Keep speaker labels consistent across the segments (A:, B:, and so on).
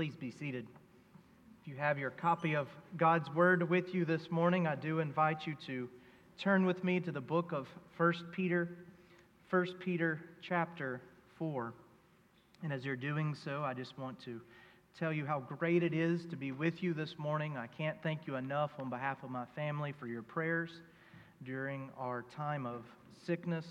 A: Please be seated. If you have your copy of God's Word with you this morning, I do invite you to turn with me to the book of 1 Peter, 1 Peter chapter 4. And as you're doing so, I just want to tell you how great it is to be with you this morning. I can't thank you enough on behalf of my family for your prayers during our time of sickness.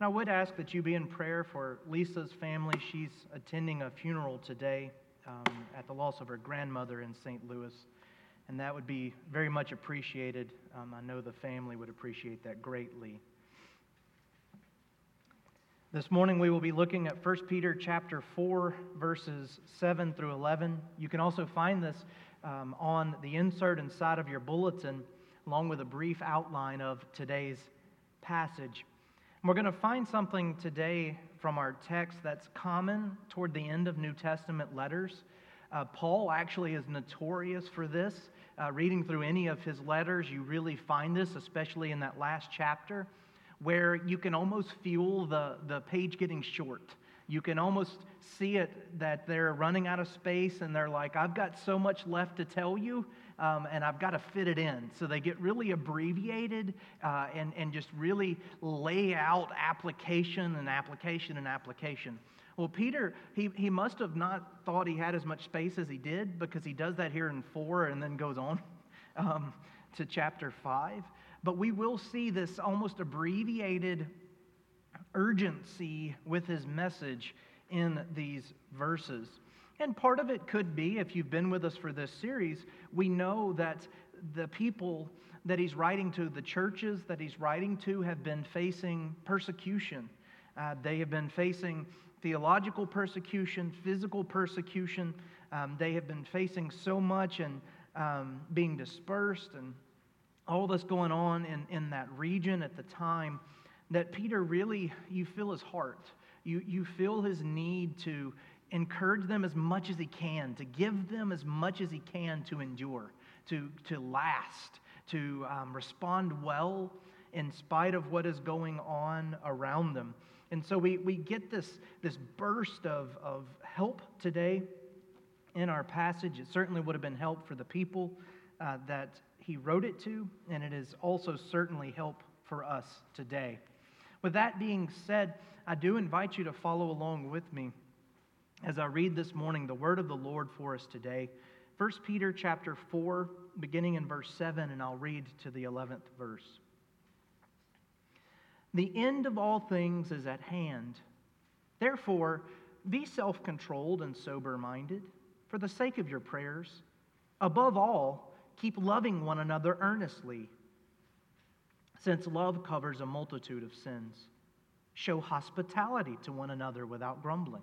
A: And I would ask that you be in prayer for Lisa's family. She's attending a funeral today um, at the loss of her grandmother in St. Louis. And that would be very much appreciated. Um, I know the family would appreciate that greatly. This morning we will be looking at 1 Peter chapter 4 verses 7 through 11. You can also find this um, on the insert inside of your bulletin along with a brief outline of today's passage. And we're going to find something today from our text that's common toward the end of New Testament letters. Uh, Paul actually is notorious for this. Uh, reading through any of his letters, you really find this, especially in that last chapter where you can almost feel the, the page getting short. You can almost see it that they're running out of space and they're like, I've got so much left to tell you, um, and I've got to fit it in. So they get really abbreviated uh, and, and just really lay out application and application and application. Well, Peter, he, he must have not thought he had as much space as he did because he does that here in four and then goes on um, to chapter five. But we will see this almost abbreviated urgency with his message in these verses. And part of it could be, if you've been with us for this series, we know that the people that he's writing to, the churches that he's writing to, have been facing persecution. Uh, they have been facing theological persecution, physical persecution. Um, they have been facing so much and um, being dispersed and all this going on in, in that region at the time that Peter really, you feel his heart. You, you feel his need to encourage them as much as he can, to give them as much as he can to endure, to, to last, to um, respond well in spite of what is going on around them. And so we, we get this, this burst of, of help today in our passage. It certainly would have been help for the people uh, that he wrote it to, and it is also certainly help for us today. With that being said, I do invite you to follow along with me as I read this morning the word of the Lord for us today. 1 Peter chapter 4, beginning in verse 7, and I'll read to the 11th verse. The end of all things is at hand. Therefore, be self controlled and sober minded for the sake of your prayers. Above all, Keep loving one another earnestly, since love covers a multitude of sins. Show hospitality to one another without grumbling.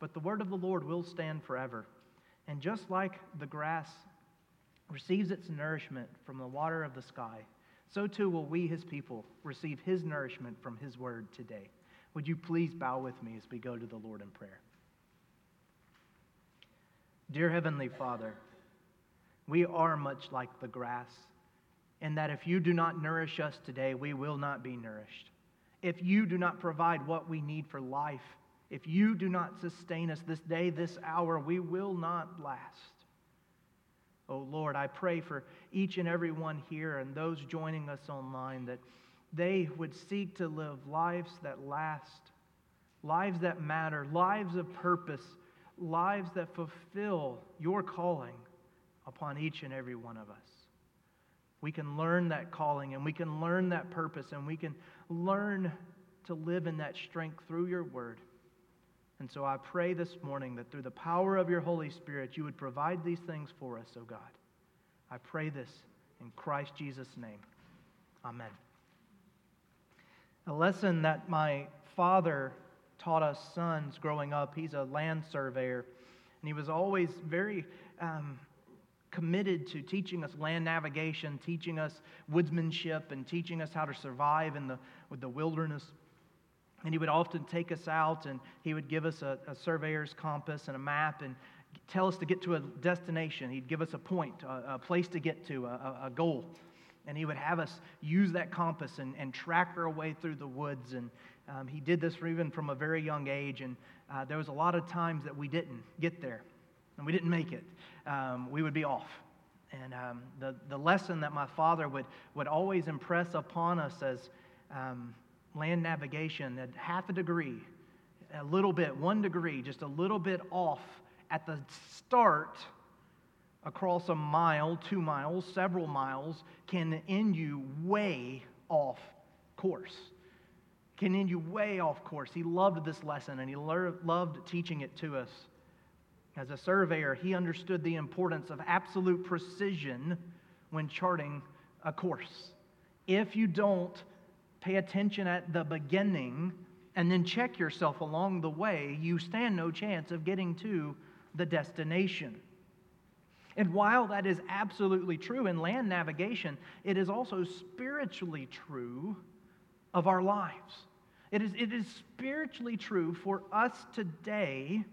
A: but the word of the Lord will stand forever. And just like the grass receives its nourishment from the water of the sky, so too will we, his people, receive his nourishment from his word today. Would you please bow with me as we go to the Lord in prayer? Dear Heavenly Father, we are much like the grass, in that if you do not nourish us today, we will not be nourished. If you do not provide what we need for life, if you do not sustain us this day, this hour, we will not last. Oh Lord, I pray for each and every one here and those joining us online that they would seek to live lives that last, lives that matter, lives of purpose, lives that fulfill your calling upon each and every one of us. We can learn that calling and we can learn that purpose and we can learn to live in that strength through your word. And so I pray this morning that through the power of your Holy Spirit, you would provide these things for us, oh God. I pray this in Christ Jesus' name. Amen. A lesson that my father taught us sons growing up, he's a land surveyor And he was always very um, committed to teaching us land navigation, teaching us woodsmanship, and teaching us how to survive in the, with the wilderness. And he would often take us out and he would give us a, a surveyor's compass and a map and tell us to get to a destination. He'd give us a point, a, a place to get to, a, a, goal. And he would have us use that compass and, and track our way through the woods. And um, he did this even from a very young age. And uh, there was a lot of times that we didn't get there and we didn't make it. Um, we would be off. And um, the, the lesson that my father would, would always impress upon us as um, land navigation that half a degree, a little bit, one degree, just a little bit off at the start across a mile, two miles, several miles can end you way off course. Can end you way off course. He loved this lesson and he loved teaching it to us. As a surveyor, he understood the importance of absolute precision when charting a course. If you don't pay attention at the beginning and then check yourself along the way, you stand no chance of getting to the destination. And while that is absolutely true in land navigation, it is also spiritually true of our lives. It is, it is spiritually true for us today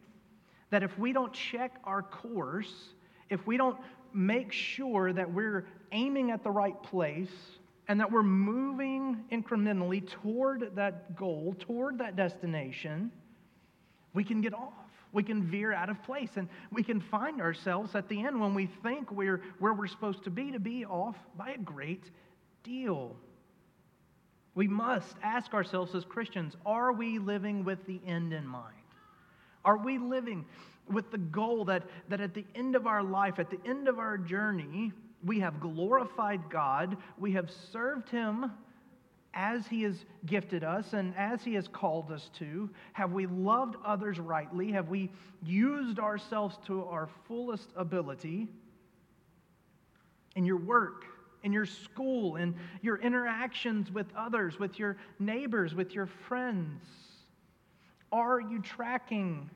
A: that if we don't check our course, if we don't make sure that we're aiming at the right place, and that we're moving incrementally toward that goal, toward that destination, we can get off. We can veer out of place and we can find ourselves at the end when we think we're where we're supposed to be to be off by a great deal. We must ask ourselves as Christians are we living with the end in mind? Are we living with the goal that, that at the end of our life, at the end of our journey, we have glorified God, we have served Him as He has gifted us and as He has called us to? Have we loved others rightly? Have we used ourselves to our fullest ability? In your work, in your school, in your interactions with others, with your neighbors, with your friends? Are you tracking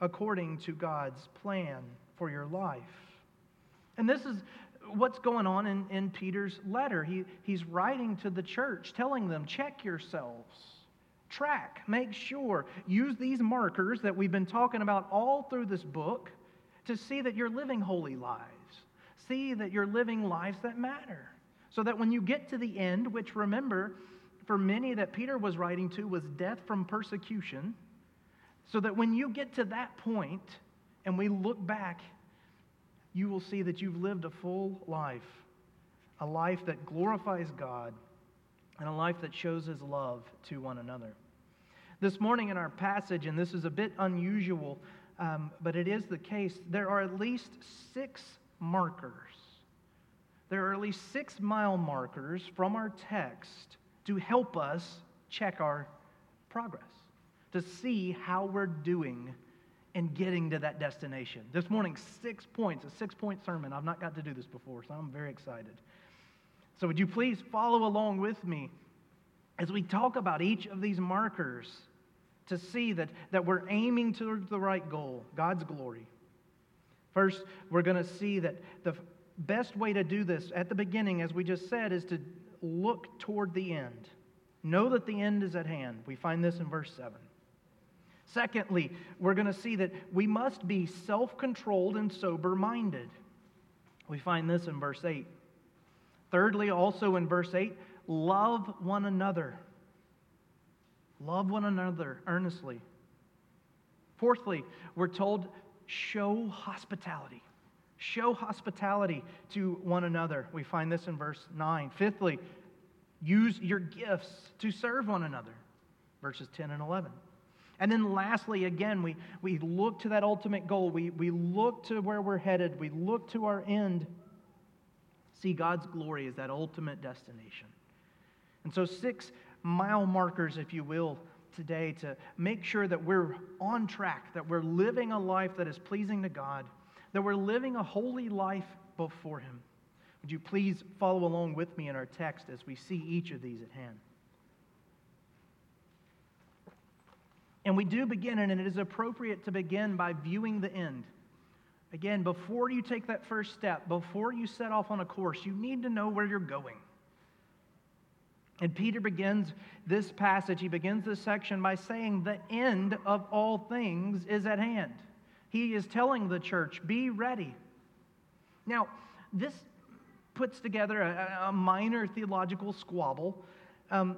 A: according to God's plan for your life? And this is what's going on in, in Peter's letter. He, he's writing to the church, telling them, check yourselves, track, make sure, use these markers that we've been talking about all through this book to see that you're living holy lives. See that you're living lives that matter. So that when you get to the end, which remember, for many that Peter was writing to was death from persecution, so that when you get to that point and we look back you will see that you've lived a full life, a life that glorifies God, and a life that shows his love to one another. This morning in our passage, and this is a bit unusual, um, but it is the case, there are at least six markers. There are at least six mile markers from our text to help us check our progress, to see how we're doing and getting to that destination. This morning, six points, a six point sermon. I've not got to do this before, so I'm very excited. So, would you please follow along with me as we talk about each of these markers to see that, that we're aiming towards the right goal God's glory? First, we're going to see that the best way to do this at the beginning, as we just said, is to look toward the end. Know that the end is at hand. We find this in verse 7. Secondly, we're going to see that we must be self controlled and sober minded. We find this in verse 8. Thirdly, also in verse 8, love one another. Love one another earnestly. Fourthly, we're told show hospitality. Show hospitality to one another. We find this in verse 9. Fifthly, use your gifts to serve one another. Verses 10 and 11. And then lastly, again, we, we look to that ultimate goal. We, we look to where we're headed. We look to our end. See, God's glory is that ultimate destination. And so, six mile markers, if you will, today to make sure that we're on track, that we're living a life that is pleasing to God, that we're living a holy life before Him. Would you please follow along with me in our text as we see each of these at hand? And we do begin, and it is appropriate to begin by viewing the end. Again, before you take that first step, before you set off on a course, you need to know where you're going. And Peter begins this passage, he begins this section by saying, The end of all things is at hand. He is telling the church, Be ready. Now, this puts together a, a minor theological squabble. Um,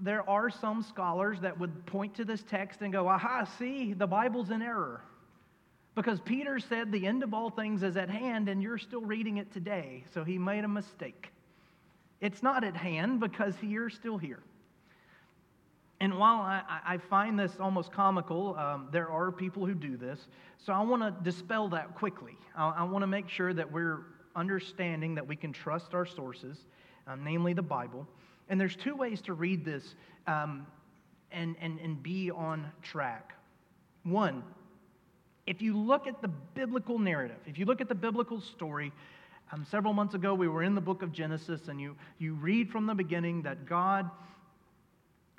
A: there are some scholars that would point to this text and go, Aha, see, the Bible's in error. Because Peter said the end of all things is at hand, and you're still reading it today. So he made a mistake. It's not at hand because you're still here. And while I, I find this almost comical, um, there are people who do this. So I want to dispel that quickly. I, I want to make sure that we're understanding that we can trust our sources, um, namely the Bible. And there's two ways to read this um, and, and, and be on track. One, if you look at the biblical narrative, if you look at the biblical story, um, several months ago we were in the book of Genesis, and you, you read from the beginning that God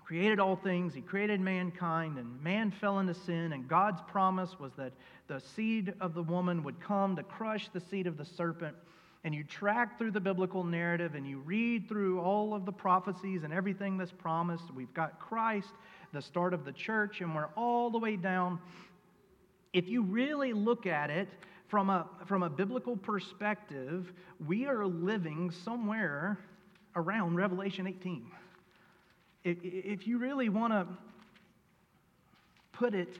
A: created all things, He created mankind, and man fell into sin, and God's promise was that the seed of the woman would come to crush the seed of the serpent. And you track through the biblical narrative and you read through all of the prophecies and everything that's promised. We've got Christ, the start of the church, and we're all the way down if you really look at it from a, from a biblical perspective, we are living somewhere around Revelation 18. If, you really want to put it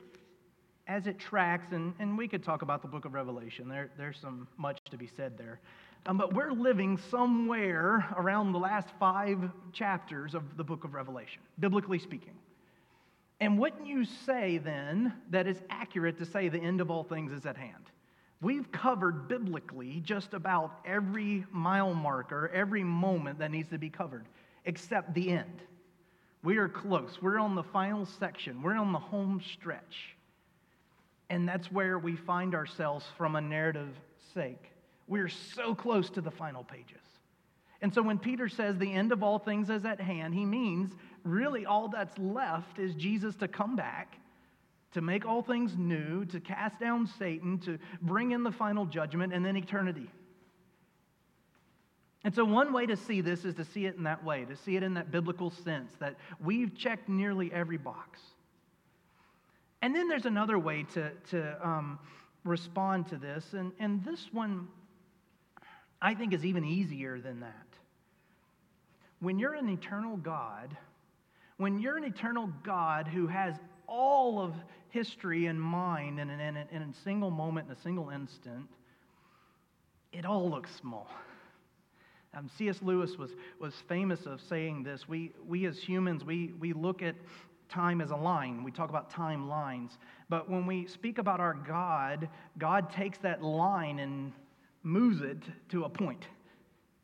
A: as it tracks, and, and we could talk about the book of Revelation, there, there's some much to be said there. Um, but we're living somewhere around the last five chapters of the book of Revelation, biblically speaking. And wouldn't you say then that it's accurate to say the end of all things is at hand? We've covered biblically just about every mile marker, every moment that needs to be covered, except the end. We are close. We're on the final section, we're on the home stretch. And that's where we find ourselves from a narrative sake. We're so close to the final pages. And so when Peter says the end of all things is at hand, he means really all that's left is Jesus to come back, to make all things new, to cast down Satan, to bring in the final judgment, and then eternity. And so, one way to see this is to see it in that way, to see it in that biblical sense that we've checked nearly every box. And then there's another way to, to um, respond to this, and, and this one I think is even easier than that. When you're an eternal God, when you're an eternal God who has all of history in mind in, in, in, in a single moment, in a single instant, it all looks small. Um, C.S. Lewis was, was famous of saying this. We, we as humans, we, we look at time as a line. We talk about timelines. But when we speak about our God, God takes that line and moves it to a point.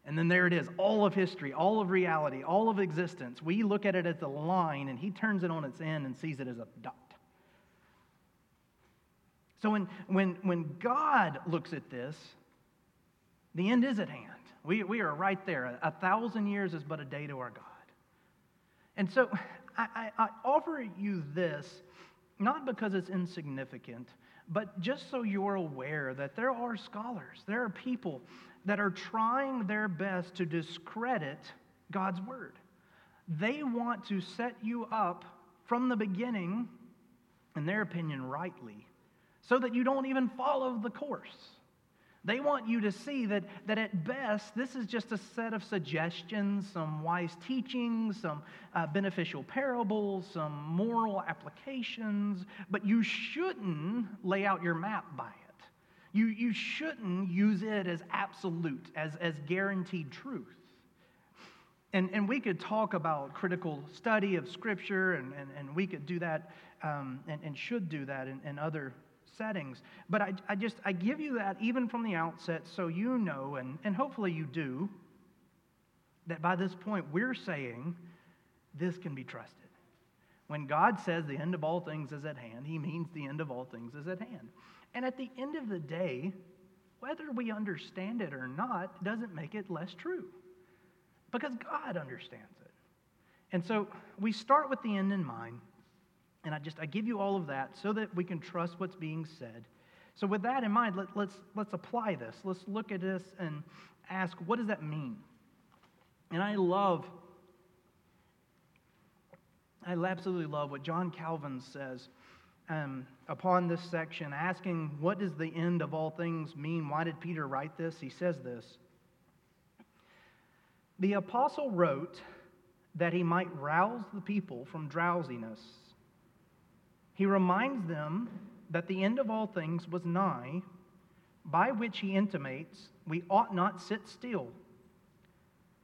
A: And then there it is, all of history, all of reality, all of existence. We look at it as a line, and he turns it on its end and sees it as a dot. So when, when, when God looks at this, the end is at hand. We, we are right there. A, a thousand years is but a day to our God. And so I, I, I offer you this not because it's insignificant, but just so you're aware that there are scholars, there are people that are trying their best to discredit God's word. They want to set you up from the beginning, in their opinion, rightly, so that you don't even follow the course. They want you to see that, that at best, this is just a set of suggestions, some wise teachings, some uh, beneficial parables, some moral applications, but you shouldn't lay out your map by it. You, you shouldn't use it as absolute, as, as guaranteed truth. And, and we could talk about critical study of Scripture, and, and, and we could do that um, and, and should do that in, in other settings. But I, I just, I give you that even from the outset so you know, and, and hopefully you do, that by this point we're saying this can be trusted. When God says the end of all things is at hand, he means the end of all things is at hand. And at the end of the day, whether we understand it or not doesn't make it less true because God understands it. And so we start with the end in mind. And I just I give you all of that so that we can trust what's being said. So with that in mind, let, let's let's apply this. Let's look at this and ask, what does that mean? And I love, I absolutely love what John Calvin says um, upon this section, asking, what does the end of all things mean? Why did Peter write this? He says this The apostle wrote that he might rouse the people from drowsiness. He reminds them that the end of all things was nigh, by which he intimates we ought not sit still.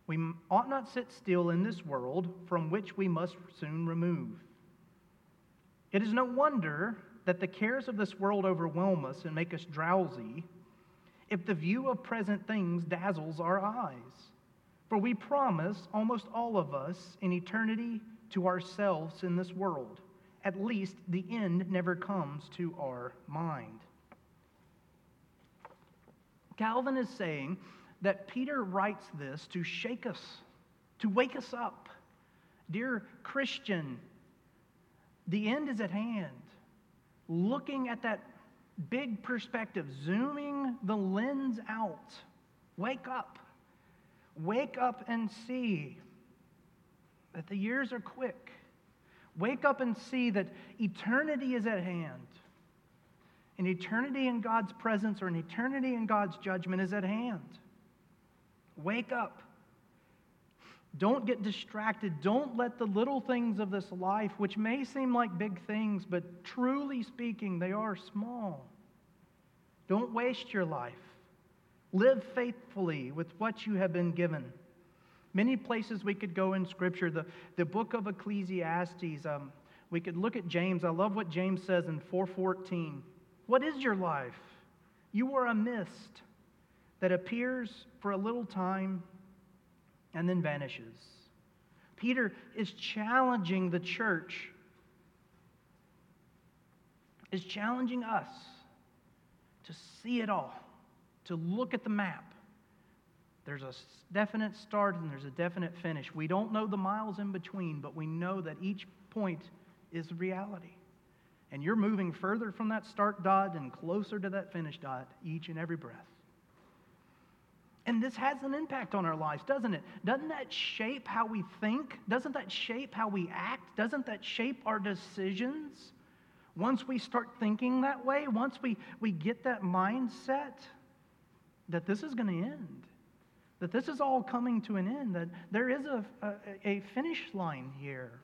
A: We ought not sit still in this world from which we must soon remove. It is no wonder that the cares of this world overwhelm us and make us drowsy if the view of present things dazzles our eyes. For we promise, almost all of us, an eternity to ourselves in this world. At least the end never comes to our mind. Calvin is saying that Peter writes this to shake us, to wake us up. Dear Christian, the end is at hand. Looking at that big perspective, zooming the lens out. Wake up. Wake up and see that the years are quick. Wake up and see that eternity is at hand. An eternity in God's presence or an eternity in God's judgment is at hand. Wake up. Don't get distracted. Don't let the little things of this life, which may seem like big things, but truly speaking, they are small. Don't waste your life. Live faithfully with what you have been given. Many places we could go in Scripture. The, the book of Ecclesiastes, um, we could look at James. I love what James says in 414. What is your life? You are a mist that appears for a little time and then vanishes. Peter is challenging the church, is challenging us to see it all, to look at the map. There's a definite start and there's a definite finish. We don't know the miles in between, but we know that each point is reality. And you're moving further from that start dot and closer to that finish dot each and every breath. And this has an impact on our lives, doesn't it? Doesn't that shape how we think? Doesn't that shape how we act? Doesn't that shape our decisions? Once we start thinking that way, once we, we get that mindset that this is going to end, that this is all coming to an end, that there is a, a, a finish line here.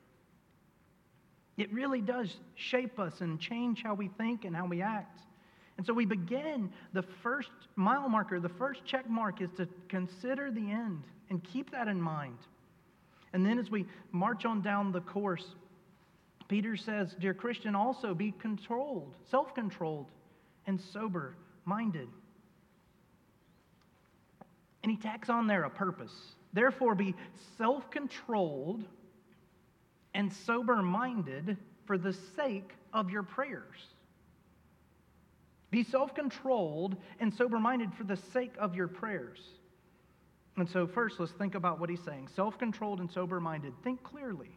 A: It really does shape us and change how we think and how we act. And so we begin the first mile marker, the first check mark is to consider the end and keep that in mind. And then as we march on down the course, Peter says, Dear Christian, also be controlled, self controlled, and sober minded. And he tacks on there a purpose. Therefore, be self controlled and sober minded for the sake of your prayers. Be self controlled and sober minded for the sake of your prayers. And so, first, let's think about what he's saying self controlled and sober minded. Think clearly,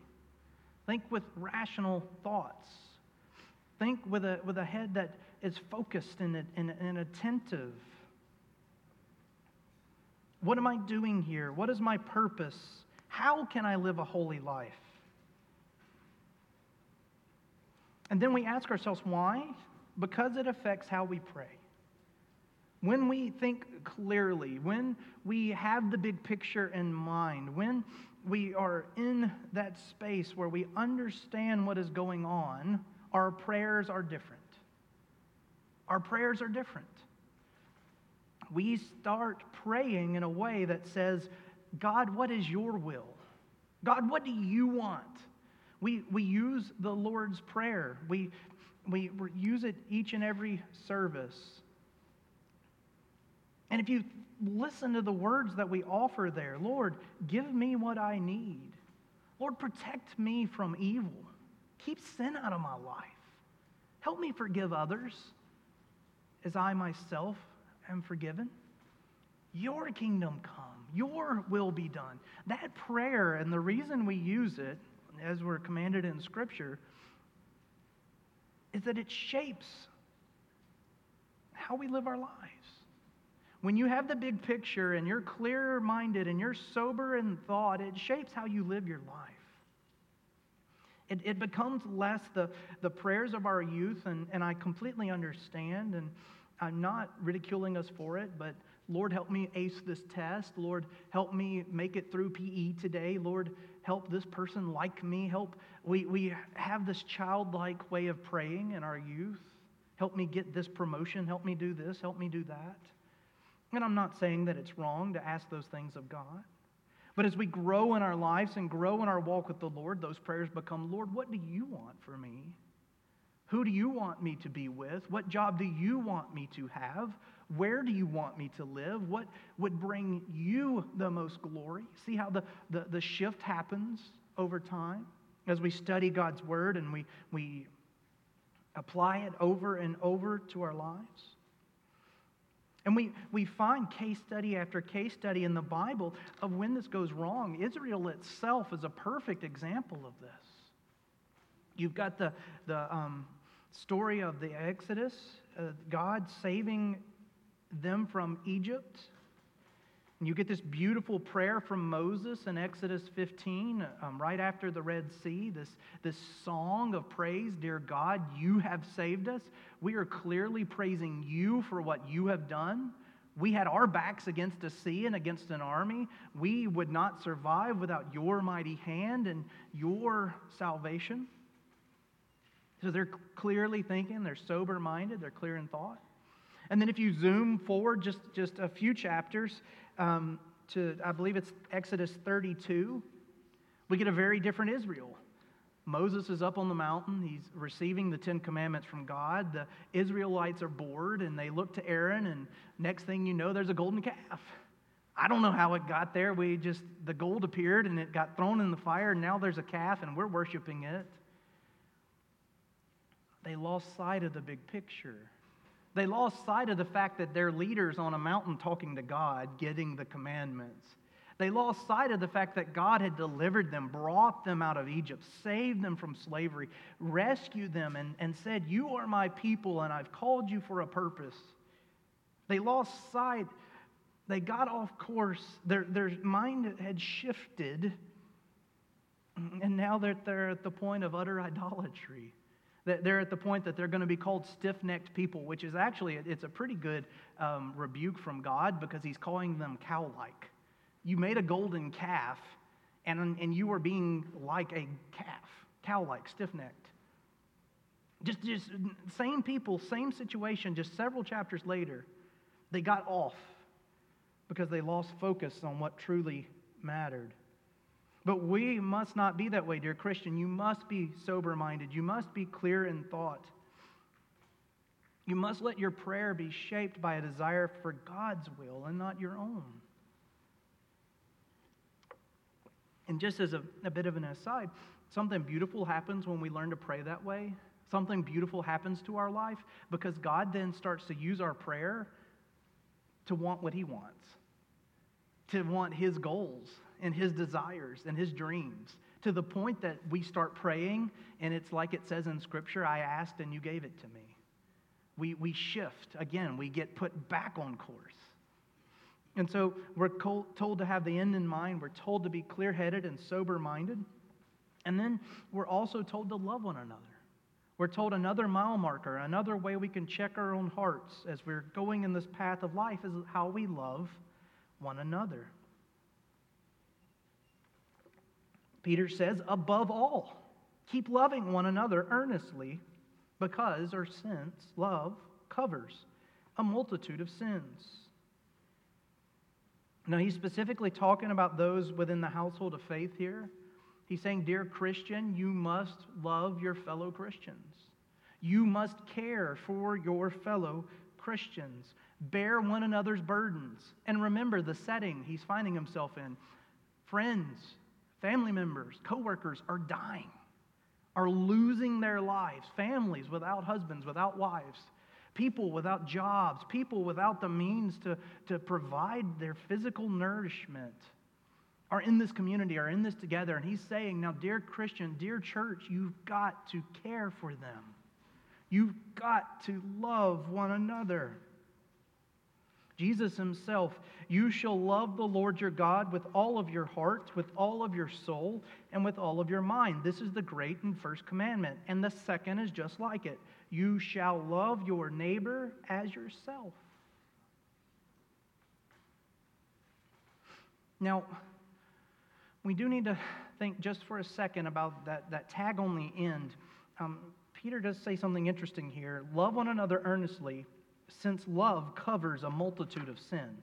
A: think with rational thoughts, think with a, with a head that is focused and, and, and attentive. What am I doing here? What is my purpose? How can I live a holy life? And then we ask ourselves, why? because it affects how we pray. When we think clearly, when we have the big picture in mind, when we are in that space where we understand what is going on, our prayers are different. Our prayers are different. We start praying in a way that says, God, what is your will? God, what do you want? We, we use the Lord's Prayer. We, we use it each and every service. And if you listen to the words that we offer there, Lord, give me what I need. Lord, protect me from evil. Keep sin out of my life. Help me forgive others as I myself am forgiven. Your kingdom come, your will be done. That prayer, and the reason we use it, as we're commanded in Scripture, is that it shapes how we live our lives. When you have the big picture and you're clear minded and you're sober in thought, it shapes how you live your life. It, it becomes less the, the prayers of our youth, and, and I completely understand, and I'm not ridiculing us for it, but Lord, help me ace this test. Lord, help me make it through PE today. Lord, help this person like me. Help. We, we have this childlike way of praying in our youth. Help me get this promotion. Help me do this. Help me do that. And I'm not saying that it's wrong to ask those things of God. But as we grow in our lives and grow in our walk with the Lord, those prayers become Lord, what do you want for me? Who do you want me to be with? What job do you want me to have? Where do you want me to live? What would bring you the most glory? See how the, the, the shift happens over time as we study God's word and we, we apply it over and over to our lives? And we, we find case study after case study in the Bible of when this goes wrong. Israel itself is a perfect example of this. You've got the, the um, story of the Exodus, uh, God saving them from Egypt. And you get this beautiful prayer from Moses in Exodus 15, um, right after the Red Sea, this, this song of praise Dear God, you have saved us. We are clearly praising you for what you have done. We had our backs against a sea and against an army. We would not survive without your mighty hand and your salvation. So they're clearly thinking, they're sober minded, they're clear in thought. And then if you zoom forward just, just a few chapters um, to, I believe it's Exodus 32, we get a very different Israel. Moses is up on the mountain. He's receiving the Ten Commandments from God. The Israelites are bored and they look to Aaron, and next thing you know, there's a golden calf. I don't know how it got there. We just, the gold appeared and it got thrown in the fire, and now there's a calf and we're worshiping it. They lost sight of the big picture. They lost sight of the fact that they're leaders on a mountain talking to God, getting the commandments. They lost sight of the fact that God had delivered them, brought them out of Egypt, saved them from slavery, rescued them, and, and said, You are my people, and I've called you for a purpose. They lost sight. They got off course. Their, their mind had shifted, and now they're, they're at the point of utter idolatry. They're at the point that they're going to be called stiff-necked people, which is actually, it's a pretty good um, rebuke from God because he's calling them cow-like. You made a golden calf, and, and you were being like a calf, cow-like, stiff-necked. Just, just same people, same situation, just several chapters later, they got off because they lost focus on what truly mattered. But we must not be that way, dear Christian. You must be sober minded. You must be clear in thought. You must let your prayer be shaped by a desire for God's will and not your own. And just as a, a, bit of an aside, something beautiful happens when we learn to pray that way. Something beautiful happens to our life because God then starts to use our prayer to want what He wants, to want His goals and his desires and his dreams to the point that we start praying and it's like it says in Scripture I asked and you gave it to me. We, we shift. Again, we get put back on course. And so we're told to have the end in mind. We're told to be clear headed and sober minded. And then we're also told to love one another. We're told another mile marker, another way we can check our own hearts as we're going in this path of life is how we love one another. Peter says, above all, keep loving one another earnestly because, or since, love covers a multitude of sins. Now, he's specifically talking about those within the household of faith here. He's saying, Dear Christian, you must love your fellow Christians. You must care for your fellow Christians. Bear one another's burdens. And remember the setting he's finding himself in. Friends, Family members, coworkers are dying, are losing their lives. Families without husbands, without wives. People without jobs, people without the means to, to provide their physical nourishment are in this community, are in this together. And he's saying, now, dear Christian, dear church, you've got to care for them. You've got to love one another. Jesus himself, you shall love the Lord your God with all of your heart, with all of your soul, and with all of your mind. This is the great and first commandment. And the second is just like it you shall love your neighbor as yourself. Now, we do need to think just for a second about that, that tag on the end. Um, Peter does say something interesting here love one another earnestly since love covers a multitude of sin.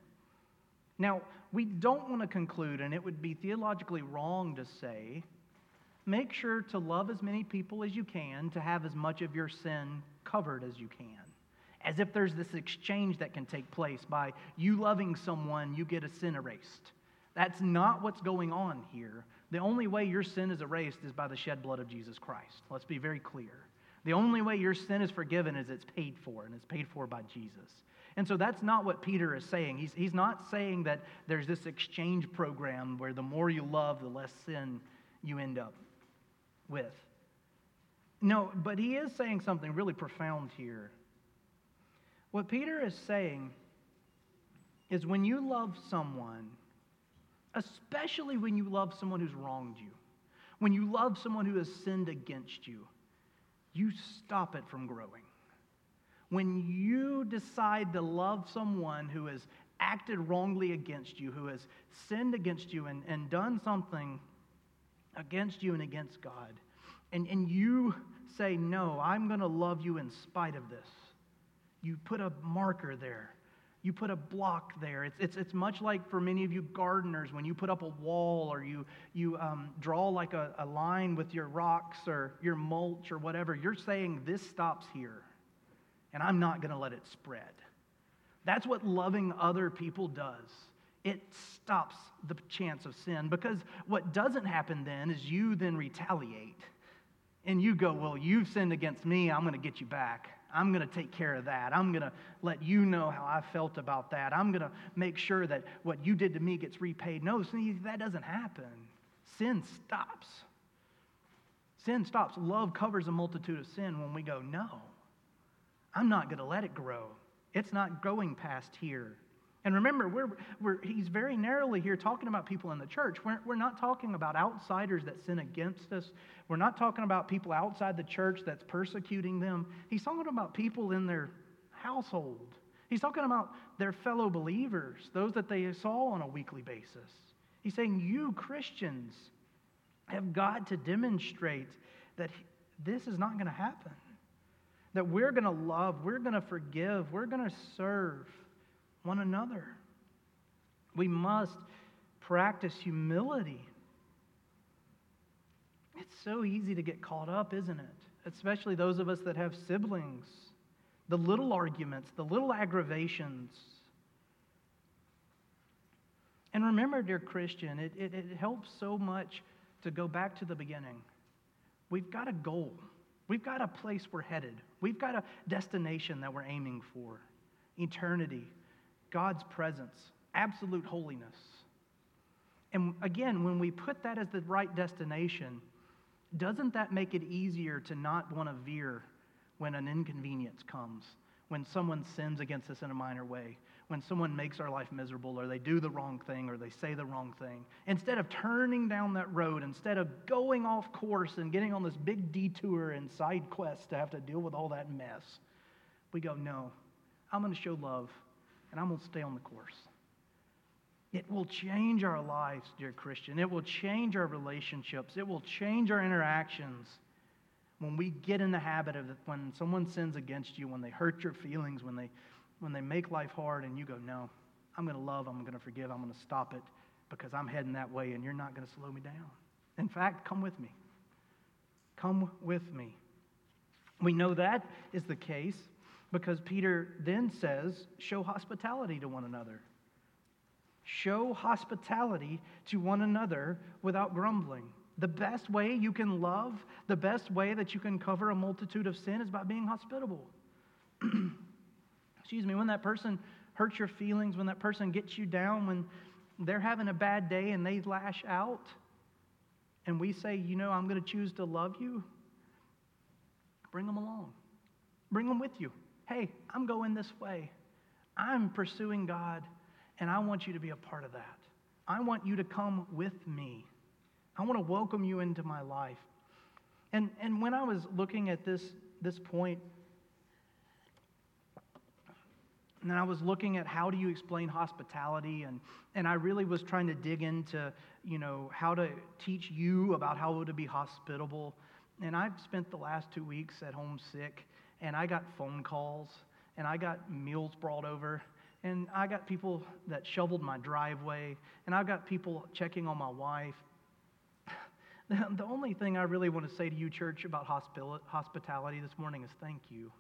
A: Now, we don't want to conclude, and it would be theologically wrong to say, make sure to love as many people as you can to have as much of your sin covered as you can. As if there's this exchange that can take place by you loving someone, you get a sin erased. That's not what's going on here. The only way your sin is erased is by the shed blood of Jesus Christ. Let's be very clear. The only way your sin is forgiven is it's paid for, and it's paid for by Jesus. And so that's not what Peter is saying. He's, he's not saying that there's this exchange program where the more you love, the less sin you end up with. No, but he is saying something really profound here. What Peter is saying is when you love someone, especially when you love someone who's wronged you, when you love someone who has sinned against you, you stop it from growing. When you decide to love someone who has acted wrongly against you, who has sinned against you and, and done something against you and against God, and, and you say, No, I'm going to love you in spite of this, you put a marker there you put a block there. It's, it's, it's much like for many of you gardeners when you put up a wall or you, you um, draw like a, a line with your rocks or your mulch or whatever. You're saying this stops here and I'm not going to let it spread. That's what loving other people does. It stops the chance of sin because what doesn't happen then is you then retaliate and you go, Well, you've sinned against me, I'm going to get you back. I'm going to take care of that. I'm going to let you know how I felt about that. I'm going to make sure that what you did to me gets repaid. No, see, that doesn't happen. Sin stops. Sin stops. Love covers a multitude of sin when we go, no, I'm not going to let it grow. It's not going past here. And remember, we're, we're, he's very narrowly here talking about people in the church. We're, we're not talking about outsiders that sin against us. We're not talking about people outside the church that's persecuting them. He's talking about people in their household. He's talking about their fellow believers, those that they saw on a weekly basis. He's saying, You Christians have got to demonstrate that this is not going to happen. That we're going to love, we're going to forgive, we're going to serve one another. We must practice humility. It's so easy to get caught up, isn't it? Especially those of us that have siblings. The little arguments, the little aggravations. And remember, dear Christian, it, it, it helps so much to go back to the beginning. We've got a goal. We've got a place we're headed. We've got a destination that we're aiming for eternity. God's presence, absolute holiness. And again, when we put that as the right destination, doesn't that make it easier to not want to veer when an inconvenience comes, when someone sins against us in a minor way, when someone makes our life miserable, or they do the wrong thing, or they say the wrong thing? Instead of turning down that road, instead of going off course and getting on this big detour and side quest to have to deal with all that mess, we go, no, I'm going to show love and I'm going to stay on the course. It will change our lives, dear Christian. It will change our relationships. It will change our interactions when we get in the habit of it, when someone sins against you, when they hurt your feelings, when they, when they make life hard, and you go, No, I'm going to love, I'm going to forgive, I'm going to stop it because I'm heading that way, and you're not going to slow me down. In fact, come with me. Come with me. We know that is the case because Peter then says, show hospitality to one another. Show hospitality to one another without grumbling. The best way you can love, the best way that you can cover a multitude of sin is by being hospitable. Excuse me, when that person hurts your feelings, when that person gets you down, when they're having a bad day and they lash out, and we say, you know, I'm going to choose to love you, bring them along. Bring them with you. Hey, I'm going this way. I'm pursuing God, and I want you to be a part of that. I want you to come with me. I want to welcome you into my life. And, and when I was looking at this, this point, and I was looking at how do you explain hospitality, and, and I really was trying to dig into, you know, how to teach you about how to be hospitable. And I've spent the last two weeks at home sick, and I got phone calls, and I got meals brought over, and I got people that shoveled my driveway, and I got people checking on my wife. The only thing I really want to say to you, church, about hospitality this morning is thank you.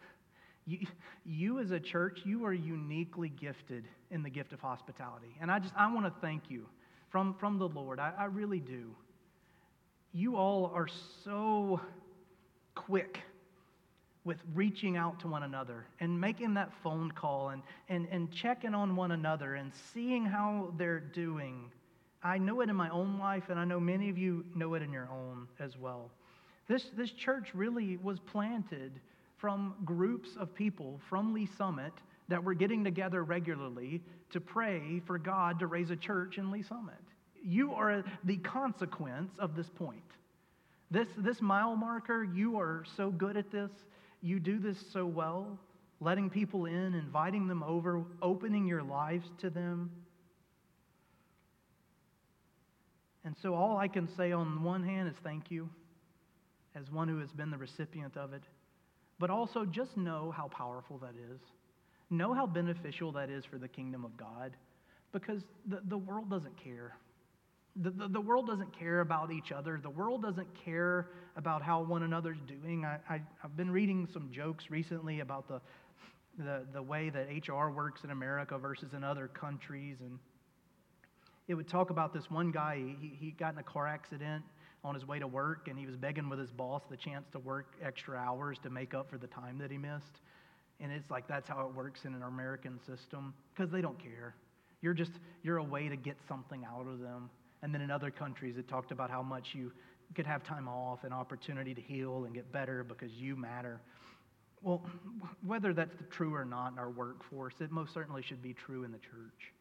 A: You, you as a church, you are uniquely gifted in the gift of hospitality. And I just, I want to thank you from, from the Lord. I, I really do. You all are so quick with reaching out to one another and making that phone call and, and, and checking on one another and seeing how they're doing. I know it in my own life, and I know many of you know it in your own as well. This, this church really was planted from groups of people from Lee's Summit that were getting together regularly to pray for God to raise a church in Lee's Summit. You are the consequence of this point. This, this mile marker, you are so good at this. You do this so well, letting people in, inviting them over, opening your lives to them. And so, all I can say on one hand is thank you, as one who has been the recipient of it. But also just know how powerful that is. Know how beneficial that is for the kingdom of God because the, the world doesn't care. The, the, the, world doesn't care about each other. The world doesn't care about how one another's doing. I, I, have been reading some jokes recently about the, the, the way that HR works in America versus in other countries. And it would talk about this one guy, he, he got in a car accident on his way to work, and he was begging with his boss the chance to work extra hours to make up for the time that he missed. And it's like that's how it works in an American system because they don't care. You're just, you're a way to get something out of them. And then in other countries, it talked about how much you could have time off and opportunity to heal and get better because you matter. Well, whether that's true or not in our workforce, it most certainly should be true in the church.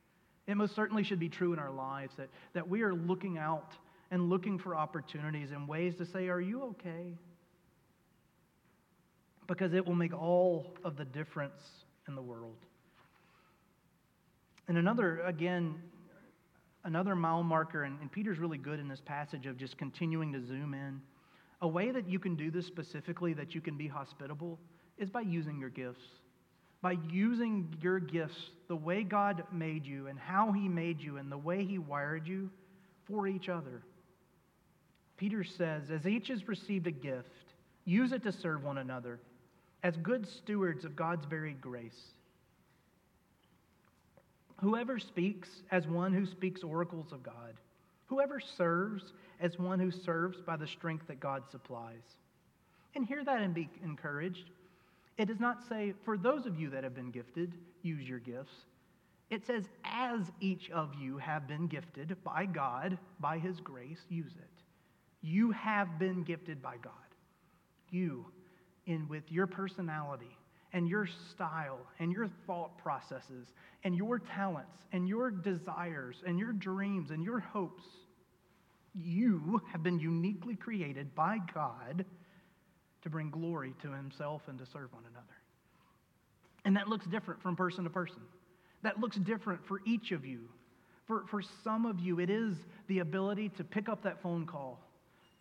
A: It most certainly should be true in our lives that, that we are looking out and looking for opportunities and ways to say, Are you okay? Because it will make all of the difference in the world. And another, again, another mile marker, and, and Peter's really good in this passage of just continuing to zoom in. A way that you can do this specifically, that you can be hospitable, is by using your gifts. By using your gifts, the way God made you and how He made you and the way He wired you for each other. Peter says, as each has received a gift, use it to serve one another as good stewards of God's varied grace. Whoever speaks as one who speaks oracles of God, whoever serves as one who serves by the strength that God supplies. And hear that and be encouraged. It does not say, for those of you that have been gifted, use your gifts. It says, as each of you have been gifted by God, by his grace, use it. You have been gifted by God. You, in with your personality and your style and your thought processes and your talents and your desires and your dreams and your hopes, you have been uniquely created by God to bring glory to Himself and to serve one another. And that looks different from person to person. That looks different for each of you. For, for some of you, it is the ability to pick up that phone call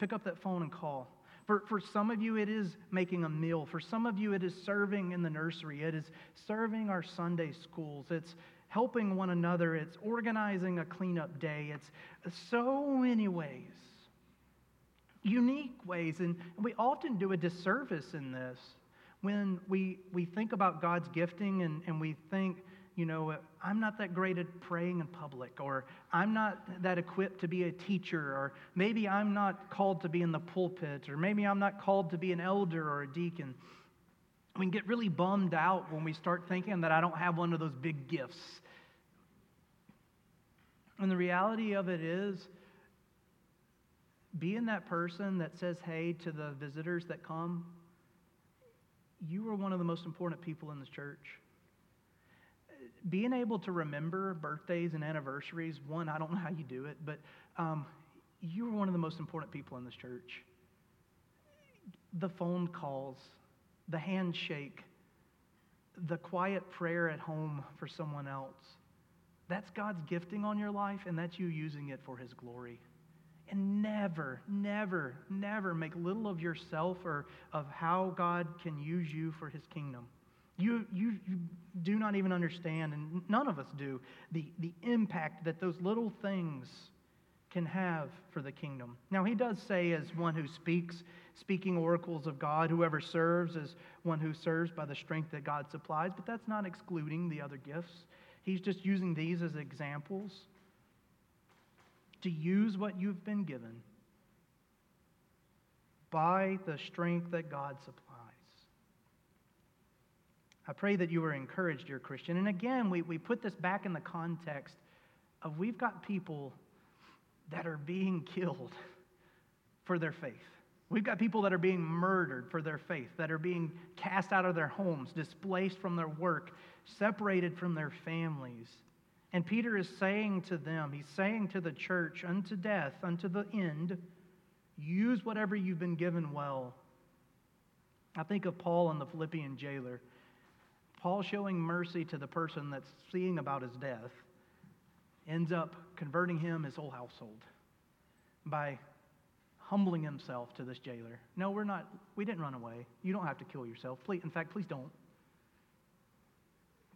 A: Pick up that phone and call. For, for some of you, it is making a meal. For some of you, it is serving in the nursery. It is serving our Sunday schools. It's helping one another. It's organizing a cleanup day. It's so many ways, unique ways. And we often do a disservice in this when we, we think about God's gifting and, and we think, you know, I'm not that great at praying in public, or I'm not that equipped to be a teacher, or maybe I'm not called to be in the pulpit, or maybe I'm not called to be an elder or a deacon. We can get really bummed out when we start thinking that I don't have one of those big gifts. And the reality of it is, being that person that says hey to the visitors that come, you are one of the most important people in this church. Being able to remember birthdays and anniversaries, one, I don't know how you do it, but um, you are one of the most important people in this church. The phone calls, the handshake, the quiet prayer at home for someone else. That's God's gifting on your life, and that's you using it for His glory. And never, never, never make little of yourself or of how God can use you for His kingdom. You, you, you do not even understand, and none of us do, the, the impact that those little things can have for the kingdom. Now, he does say, as one who speaks, speaking oracles of God, whoever serves is one who serves by the strength that God supplies, but that's not excluding the other gifts. He's just using these as examples to use what you've been given by the strength that God supplies. I pray that you are encouraged, dear Christian. And again, we, we put this back in the context of we've got people that are being killed for their faith. We've got people that are being murdered for their faith, that are being cast out of their homes, displaced from their work, separated from their families. And Peter is saying to them, he's saying to the church, unto death, unto the end, use whatever you've been given well. I think of Paul and the Philippian jailer. Paul showing mercy to the person that's seeing about his death ends up converting him, his whole household, by humbling himself to this jailer. No, we're not, we didn't run away. You don't have to kill yourself. Please, in fact, please don't.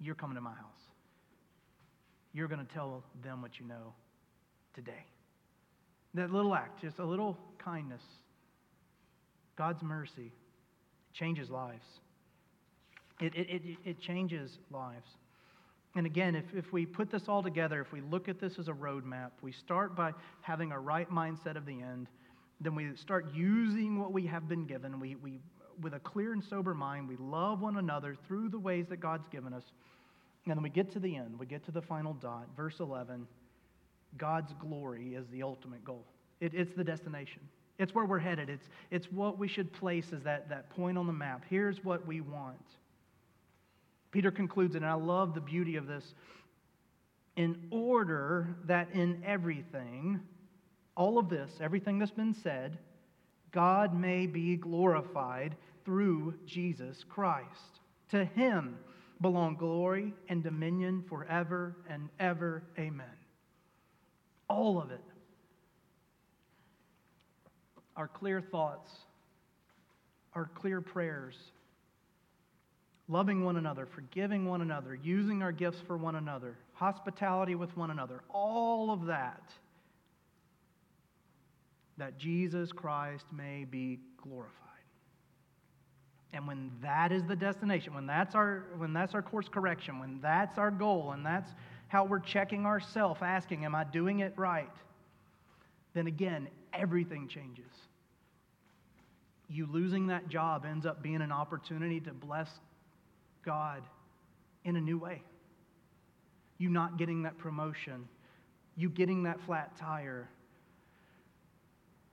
A: You're coming to my house. You're going to tell them what you know today. That little act, just a little kindness, God's mercy, changes lives. It, it, it, it changes lives. And again, if, if we put this all together, if we look at this as a roadmap, we start by having a right mindset of the end, then we start using what we have been given. We, we, with a clear and sober mind, we love one another through the ways that God's given us. And then we get to the end, we get to the final dot, verse 11. God's glory is the ultimate goal, it, it's the destination. It's where we're headed. It's, it's what we should place as that, that point on the map. Here's what we want. Peter concludes it, and I love the beauty of this. In order that in everything, all of this, everything that's been said, God may be glorified through Jesus Christ. To him belong glory and dominion forever and ever. Amen. All of it. Our clear thoughts, our clear prayers, loving one another, forgiving one another, using our gifts for one another, hospitality with one another, all of that, that Jesus Christ may be glorified. And when that is the destination, when that's our, when that's our course correction, when that's our goal, and that's how we're checking ourselves, asking, Am I doing it right? Then again, everything changes. You losing that job ends up being an opportunity to bless God in a new way. You not getting that promotion, you getting that flat tire,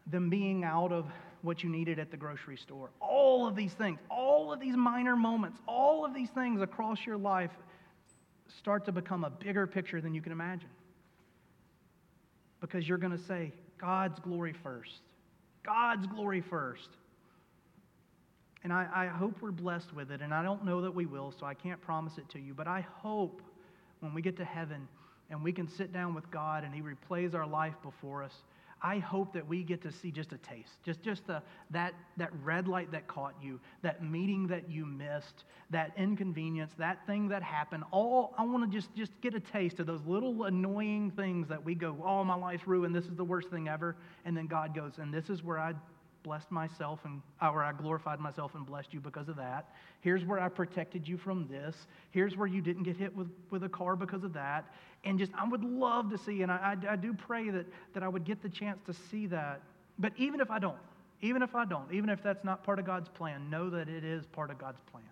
A: them being out of what you needed at the grocery store. All of these things, all of these minor moments, all of these things across your life start to become a bigger picture than you can imagine. Because you're going to say, God's glory first. God's glory first. And I, I hope we're blessed with it. And I don't know that we will, so I can't promise it to you. But I hope when we get to heaven and we can sit down with God and He replays our life before us, I hope that we get to see just a taste, just, just the, that, that red light that caught you, that meeting that you missed, that inconvenience, that thing that happened. All I want to just, just get a taste of those little annoying things that we go, oh, my life's ruined. This is the worst thing ever. And then God goes, and this is where I blessed myself and or I glorified myself and blessed you because of that. Here's where I protected you from this. Here's where you didn't get hit with, with a car because of that. And just I would love to see, and I, I, I do pray that, that I would get the chance to see that. But even if I don't, even if I don't, even if that's not part of God's plan, know that it is part of God's plan.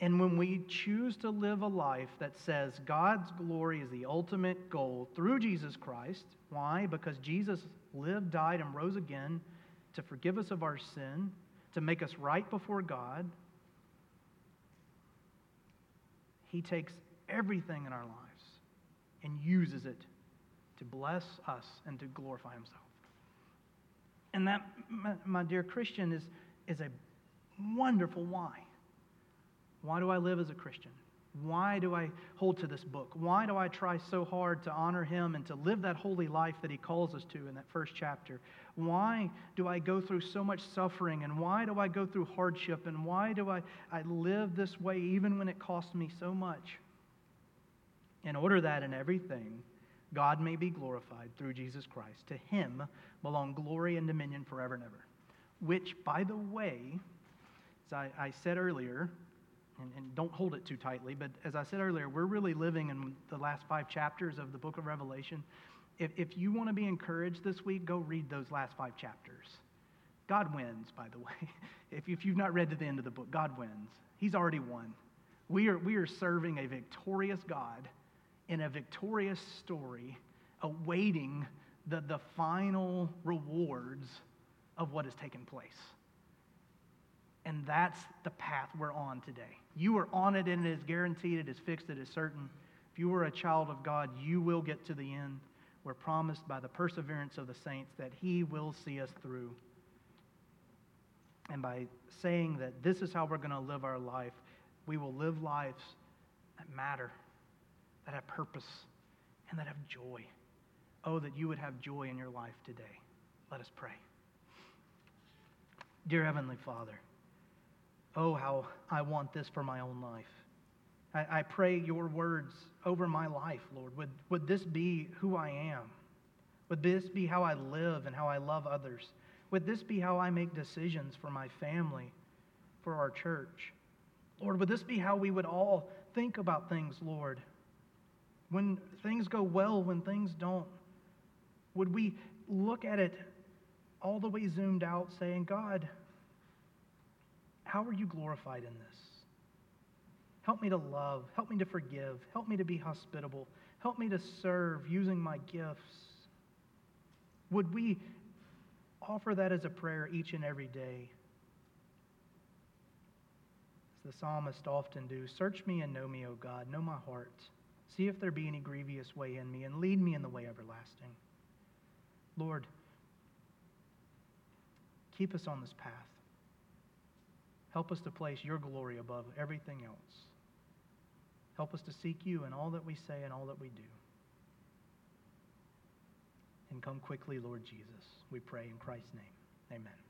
A: And when we choose to live a life that says God's glory is the ultimate goal through Jesus Christ, why? Because Jesus lived, died, and rose again to forgive us of our sin, to make us right before God. He takes everything in our lives and uses it to bless us and to glorify Himself. And that, my, dear Christian, is, is a wonderful why. Why do I live as a Christian? Why do I hold to this book? Why do I try so hard to honor him and to live that holy life that he calls us to in that first chapter? Why do I go through so much suffering? And why do I go through hardship? And why do I, I live this way even when it costs me so much? In order that in everything, God may be glorified through Jesus Christ. To him belong glory and dominion forever and ever. Which, by the way, as I, I said earlier, and, and don't hold it too tightly, but as I said earlier, we're really living in the last five chapters of the book of Revelation. If, if you want to be encouraged this week, go read those last five chapters. God wins, by the way. If, if you've not read to the end of the book, God wins. He's already won. We are, we are serving a victorious God in a victorious story, awaiting the, the final rewards of what has taken place. And that's the path we're on today. You are on it and it is guaranteed, it is fixed, it is certain. If you are a child of God, you will get to the end. We're promised by the perseverance of the saints that He will see us through. And by saying that this is how we're going to live our life, we will live lives that matter, that have purpose, and that have joy. Oh, that you would have joy in your life today. Let us pray. Dear Heavenly Father, Oh, how I want this for my own life. I, I, pray your words over my life, Lord. Would, would this be who I am? Would this be how I live and how I love others? Would this be how I make decisions for my family, for our church? Lord, would this be how we would all think about things, Lord? When things go well, when things don't, would we look at it all the way zoomed out, saying, God, how are you glorified in this? Help me to love. Help me to forgive. Help me to be hospitable. Help me to serve using my gifts. Would we offer that as a prayer each and every day? As the psalmist often do, search me and know me, O God. Know my heart. See if there be any grievous way in me, and lead me in the way everlasting. Lord, keep us on this path. Help us to place your glory above everything else. Help us to seek you in all that we say and all that we do. And come quickly, Lord Jesus. We pray in Christ's name. Amen.